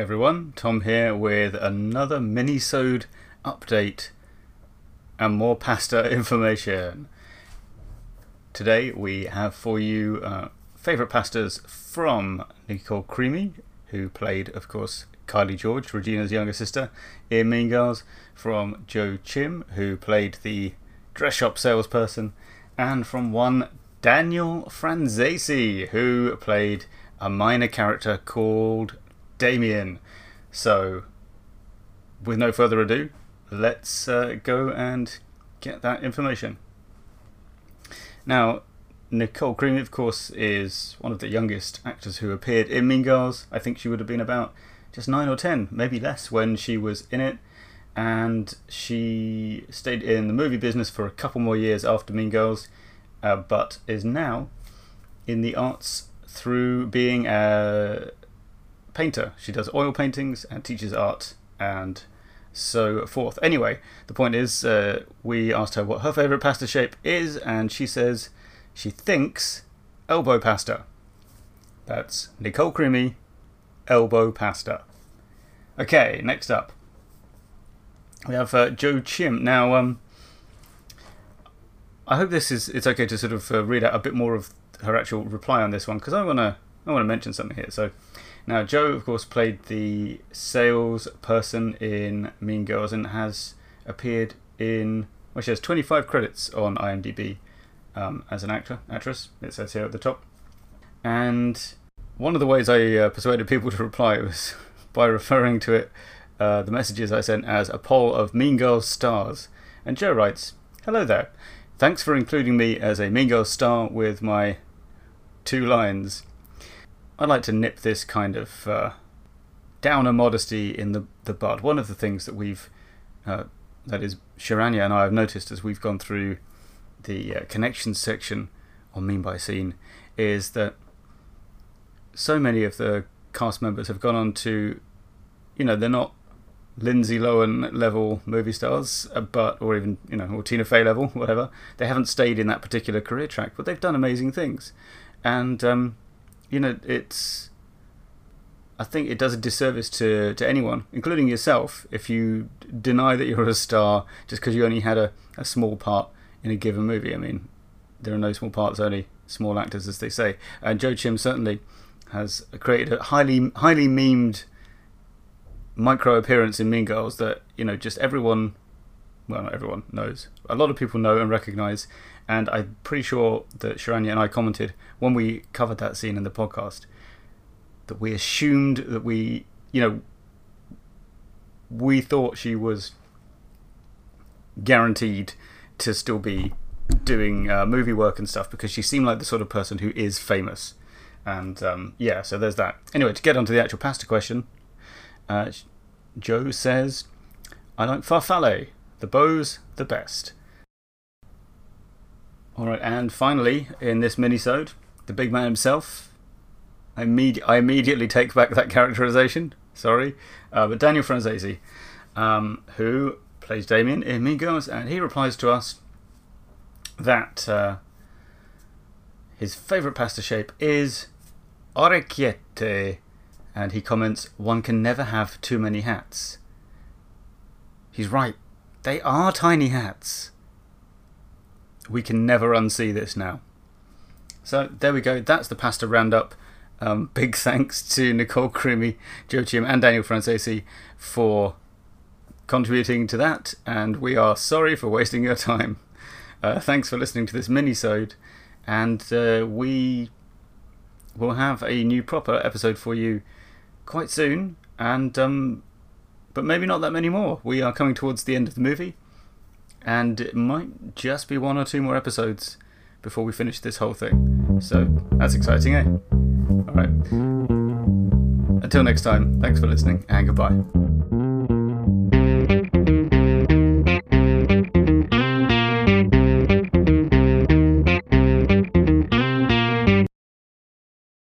everyone. Tom here with another mini-sode update and more pasta information. Today we have for you uh, favourite pastas from Nicole Crimi, who played, of course, Kylie George, Regina's younger sister, in Mean Girls, from Joe Chim, who played the dress shop salesperson, and from one Daniel Franzese, who played a minor character called Damian. So, with no further ado, let's uh, go and get that information. Now, Nicole Crimi, of course, is one of the youngest actors who appeared in Mean Girls. I think she would have been about just nine or ten, maybe less, when she was in it. And she stayed in the movie business for a couple more years after Mean Girls, uh, but is now in the arts through being a painter. She does oil paintings and teaches art and so forth. Anyway, the point is, uh, we asked her what her favourite pasta shape is, and she says she thinks elbow pasta. That's Nicole Crimi, elbow pasta. Okay, next up. We have uh, Joe Chim. Now, um, I hope this is it's okay to sort of uh, read out a bit more of her actual reply on this one because I wanna I wanna mention something here. So now Joe, of course, played the sales person in Mean Girls and has appeared in well, she has 25 credits on IMDb um, as an actor actress. It says here at the top, and one of the ways I uh, persuaded people to reply was by referring to it. Uh, the messages I sent as a poll of Mean Girls stars. And Joe writes, Hello there. Thanks for including me as a Mean Girls star with my two lines. I'd like to nip this kind of uh, downer modesty in the, the bud. One of the things that we've, uh, that is, Sharanya and I have noticed as we've gone through the uh, connections section on Mean by Scene is that so many of the cast members have gone on to, you know, they're not Lindsay Lohan level movie stars, uh, but or even you know, or Tina Fey level, whatever. They haven't stayed in that particular career track, but they've done amazing things, and um, you know, it's. I think it does a disservice to, to anyone, including yourself, if you deny that you're a star just because you only had a, a small part in a given movie. I mean, there are no small parts, only small actors, as they say. And Joe Chim certainly has created a highly highly memed micro appearance in Mean Girls that you know just everyone, well not everyone knows, a lot of people know and recognise, and I'm pretty sure that Sharanya and I commented when we covered that scene in the podcast that we assumed that we you know we thought she was guaranteed to still be doing uh, movie work and stuff because she seemed like the sort of person who is famous. And um, yeah, so there's that. Anyway, to get onto the actual pasta question, uh, Joe says, I like farfalle, the bow's the best. Alright, and finally, in this mini-sode, the big man himself, I, imme I immediately take back that characterization, sorry, uh, but Daniel Franzese, um, who plays Damian in Mean Girls, and he replies to us that uh, his favourite pasta shape is orecchiette, and he comments, one can never have too many hats. He's right, they are tiny hats. We can never unsee this now. So there we go, that's the pasta roundup. Um, big thanks to Nicole Crimi, Joe and Daniel Franzese for contributing to that, and we are sorry for wasting your time. Uh, thanks for listening to this mini-sode, and uh, we will have a new proper episode for you quite soon, and um, but maybe not that many more. We are coming towards the end of the movie, and it might just be one or two more episodes before we finish this whole thing. So that's exciting, eh? Alright. Until next time, thanks for listening, and goodbye.